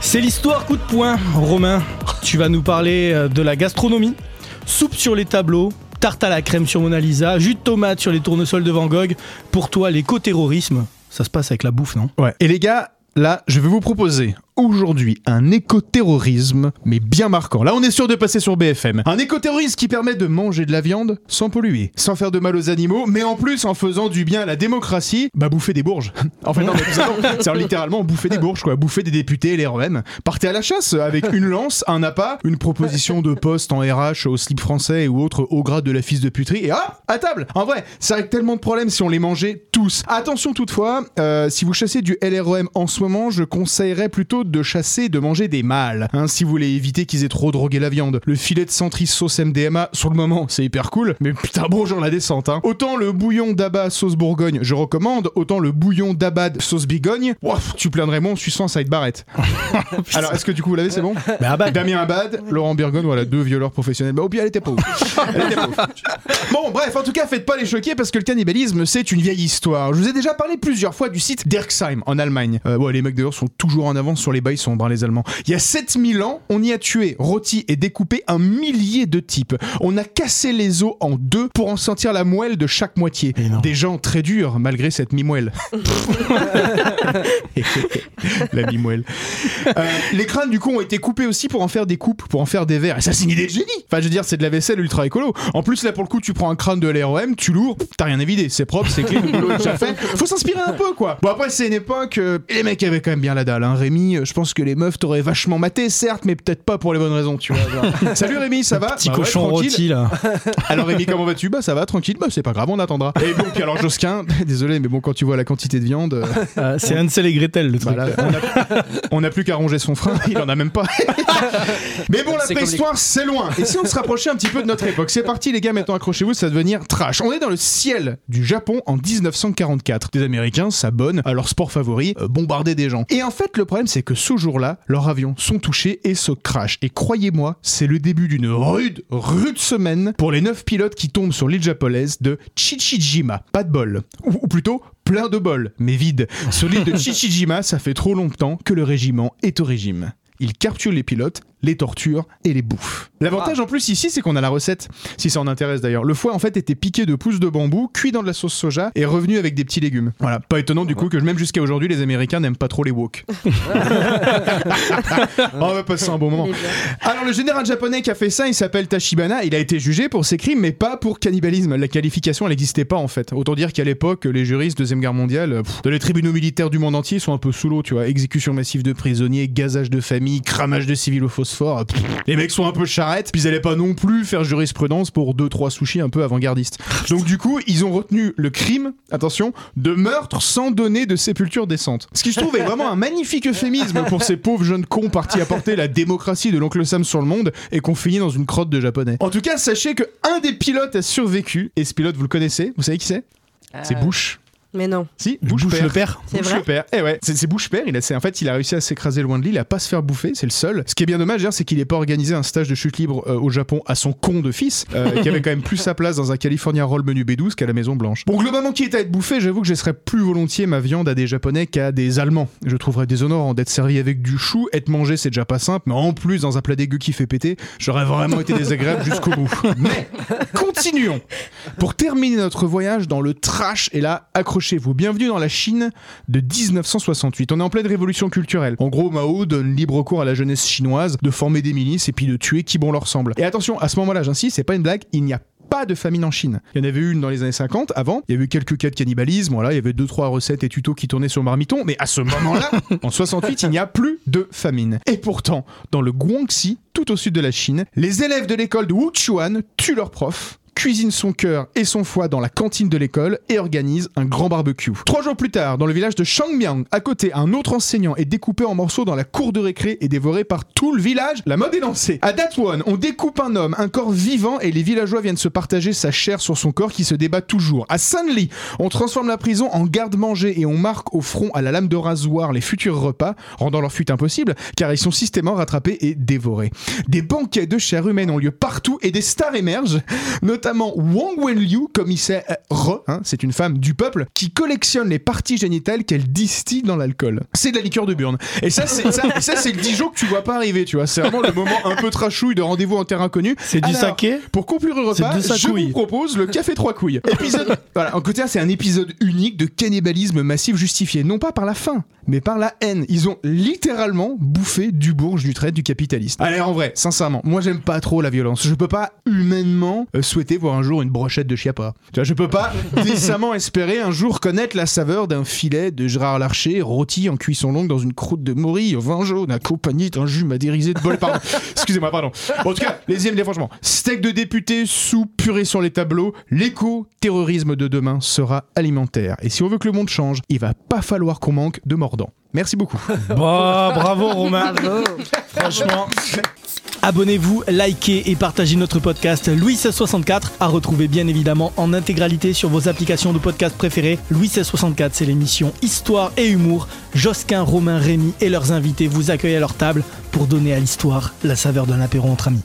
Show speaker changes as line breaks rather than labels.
C'est l'histoire coup de poing, Romain. Tu vas nous parler euh, de la gastronomie, soupe sur les tableaux, tarte à la crème sur Mona Lisa, jus de tomate sur les tournesols de Van Gogh. Pour toi, l'éco-terrorisme, ça se passe avec la bouffe, non?
Ouais. Et les gars, là, je vais vous proposer aujourd'hui un écoterrorisme, mais bien marquant. Là, on est sûr de passer sur BFM. Un écoterrorisme qui permet de manger de la viande sans polluer, sans faire de mal aux animaux, mais en plus en faisant du bien à la démocratie, bah bouffer des bourges. en fait, non, mais c'est littéralement bouffer des bourges, quoi. Bouffer des députés et les. Partez à la chasse avec une lance, un appât, une proposition de poste en RH au slip français ou autre au grade de la fils de puterie, et hop, à table En vrai, ça règle tellement de problèmes si on les mangeait tous. Attention toutefois, euh, si vous chassez du LREM en ce moment, je conseillerais plutôt de chasser, de manger des mâles. Hein, si vous voulez éviter qu'ils aient trop drogué la viande. Le filet de centris sauce MDMA, sur le moment, c'est hyper cool, mais putain, bonjour la descente. Hein. Autant le bouillon d'abat sauce bourgogne, je recommande, autant le bouillon d'abad sauce bigogne, Ouaf, tu plaindrais mon suçant side barrette. Alors, est-ce que du coup vous l'avez, c'est bon?
Mais Abad.
Damien Abad, Laurent Burgonne, voilà, deux violeurs professionnels. Bah, au pire, elle était pauvre. Elle était pauvre. Bon, bref, en tout cas, faites pas les choquer parce que le cannibalisme, c'est une vieille histoire. Je vous ai déjà parlé plusieurs fois du site Derksheim en Allemagne. Euh, ouais, les mecs d'ailleurs sont toujours en avance sur les bails sombres, hein, les Allemands. Il y a 7000 ans, on y a tué, rôti et découpé un millier de types. On a cassé les os en deux pour en sentir la moelle de chaque moitié. Des gens très durs malgré cette mi-moelle. la mi-moelle. Euh, les crânes du coup ont été coupés aussi pour en faire des coupes, pour en faire des verres. Et ça c'est une idée de génie. Enfin je veux dire c'est de la vaisselle ultra écolo. En plus là pour le coup tu prends un crâne de l'ROM, tu l'ouvres, t'as rien à vider, c'est propre, c'est clean, le boulot est déjà fait. Faut s'inspirer un peu quoi. Bon après c'est une époque, euh, les mecs avaient quand même bien la dalle. Hein. Rémi, euh, je pense que les meufs t'auraient vachement maté certes, mais peut-être pas pour les bonnes raisons tu vois. genre. Salut Rémi, ça va?
Petit
Bah ouais,
cochon
tranquille.
rôti là.
Alors Rémi, comment vas-tu? Bah ça va, tranquille. Bah c'est pas grave, on attendra. Et bon, puis alors Josquin, désolé, mais bon, quand tu vois la quantité de viande, euh,
c'est Hansel et Gretel le truc.
bah là, on a- on n'a plus qu'à ronger son frein, il en a même pas. mais bon, la préhistoire, c'est loin. Et si on se rapprochait un petit peu de notre époque C'est parti, les gars, maintenant accrochez-vous, ça va devenir trash. On est dans le ciel du Japon en 1944. Des Américains s'abonnent à leur sport favori, euh, bombarder des gens. Et en fait, le problème, c'est que ce jour-là, leurs avions sont touchés et se crashent. Et croyez-moi, c'est le début d'une rude, rude semaine pour les 9 pilotes qui tombent sur l'île japonaise de Chichijima. Pas de bol. Ou, ou plutôt, plein de bol, mais vide. Sur l'île de Chichijima, ça fait trop longtemps que le régiment est au régime. Il capture les pilotes, les torture et les bouffe. L'avantage en plus ici, c'est qu'on a la recette. Si ça en intéresse d'ailleurs. Le foie en fait était piqué de pousses de bambou, cuit dans de la sauce soja et revenu avec des petits légumes. Voilà, pas étonnant du coup que même jusqu'à aujourd'hui, les Américains n'aiment pas trop les wok. on va passer un bon moment. Alors le général japonais qui a fait ça, il s'appelle Tachibana, il a été jugé pour ses crimes mais pas pour cannibalisme. La qualification elle n'existait pas en fait. Autant dire qu'à l'époque, les juristes Deuxième Guerre mondiale, pff, dans les tribunaux militaires du monde entier, sont un peu sous l'eau, tu vois. Exécution massive de prisonniers, gazage de famille, cramage de civils au pff, les mecs sont un peu charrettes, puis ils allaient pas non plus faire jurisprudence pour deux trois sushis un peu avant-gardistes. Donc du coup, ils ont retenu le crime, attention, de meurtre sans donner de sépulture décente. Ce qui je trouve est vraiment un magnifique euphémisme pour ces pauvres jeunes cons partis apporter la démocratie de l'oncle Sam sur le monde et qu'on finit dans une crotte de japonais. En tout cas, sachez que un des pilotes a survécu et ce pilote vous le connaissez, vous savez qui c'est? C'est
Euh,
Bush.
Mais non.
Si,
Bouche
Bush
le
père.
C'est
Bush
vrai
le père. Eh ouais, c'est c'est Bush père. Il a, c'est- en fait, il a réussi à s'écraser loin de l'île, à pas se faire bouffer. C'est le seul. Ce qui est bien dommage, d'ailleurs, c'est qu'il n'ait pas organisé un stage de chute libre euh, au Japon à son con de fils, euh, qui avait quand même plus sa place dans un California Roll menu B12 qu'à la Maison Blanche. Bon, globalement, qui est à être bouffé, j'avoue que je laisserais plus volontiers ma viande à des Japonais qu'à des Allemands. Je trouverais déshonorant d'être servi avec du chou, être mangé, c'est déjà pas simple, mais en plus dans un plat dégueu qui fait péter, j'aurais vraiment été désagréable jusqu'au bout. Mais continuons. Pour terminer notre voyage dans le trash, et là, accrochez-vous. Bienvenue dans la Chine de 1968. On est en pleine révolution culturelle. En gros, Mao donne libre cours à la jeunesse chinoise de former des milices et puis de tuer qui bon leur semble. Et attention, à ce moment-là, j'insiste, c'est pas une blague, il n'y a pas de famine en Chine. Il y en avait eu une dans les années 50 avant, il y avait eu quelques cas de cannibalisme, voilà, il y avait deux trois recettes et tutos qui tournaient sur Marmiton, mais à ce moment-là, en 68, il n'y a plus de famine. Et pourtant, dans le Guangxi, tout au sud de la Chine, les élèves de l'école de Wuchuan tuent leurs profs cuisine son cœur et son foie dans la cantine de l'école et organise un grand barbecue. Trois jours plus tard, dans le village de Shangmiang, à côté, un autre enseignant est découpé en morceaux dans la cour de récré et dévoré par tout le village. La mode est lancée. À Datwon, on découpe un homme, un corps vivant et les villageois viennent se partager sa chair sur son corps qui se débat toujours. À Sanli, on transforme la prison en garde-manger et on marque au front à la lame de rasoir les futurs repas, rendant leur fuite impossible car ils sont systématiquement rattrapés et dévorés. Des banquets de chair humaine ont lieu partout et des stars émergent, notamment Wang Wenliu, commissaire Re, hein, c'est une femme du peuple, qui collectionne les parties génitales qu'elle distille dans l'alcool. C'est de la liqueur de burne. Et ça, c'est ça, et ça, c'est le Dijon que tu vois pas arriver, tu vois. C'est vraiment le moment un peu trashouille de rendez-vous en terrain connu.
C'est du saké
Pour conclure le repas, je vous propose le café trois couilles. Épisode. voilà, en côté, c'est un épisode unique de cannibalisme massif justifié, non pas par la faim, mais par la haine. Ils ont littéralement bouffé du bourge, du trait, du capitaliste. Allez, en vrai, sincèrement, moi j'aime pas trop la violence. Je peux pas humainement euh, souhaiter voir un jour une brochette de chiapa. Tu vois, je peux pas décemment espérer un jour connaître la saveur d'un filet de Gérard Larcher rôti en cuisson longue dans une croûte de morille au vin jaune accompagné d'un jus madérisé de bol. Pardon. Excusez-moi, pardon. Bon, en tout cas, les IMD, franchement, steak de député, soupe purée sur les tableaux, l'éco-terrorisme de demain sera alimentaire. Et si on veut que le monde change, il va pas falloir qu'on manque de mordants. Merci beaucoup.
Bah, bravo Romain.
Bravo.
Franchement. Abonnez-vous, likez et partagez notre podcast Louis 1664 à retrouver bien évidemment en intégralité sur vos applications de podcast préférées. Louis 1664, c'est l'émission Histoire et Humour. Josquin, Romain, Rémy et leurs invités vous accueillent à leur table pour donner à l'histoire la saveur d'un apéro entre amis.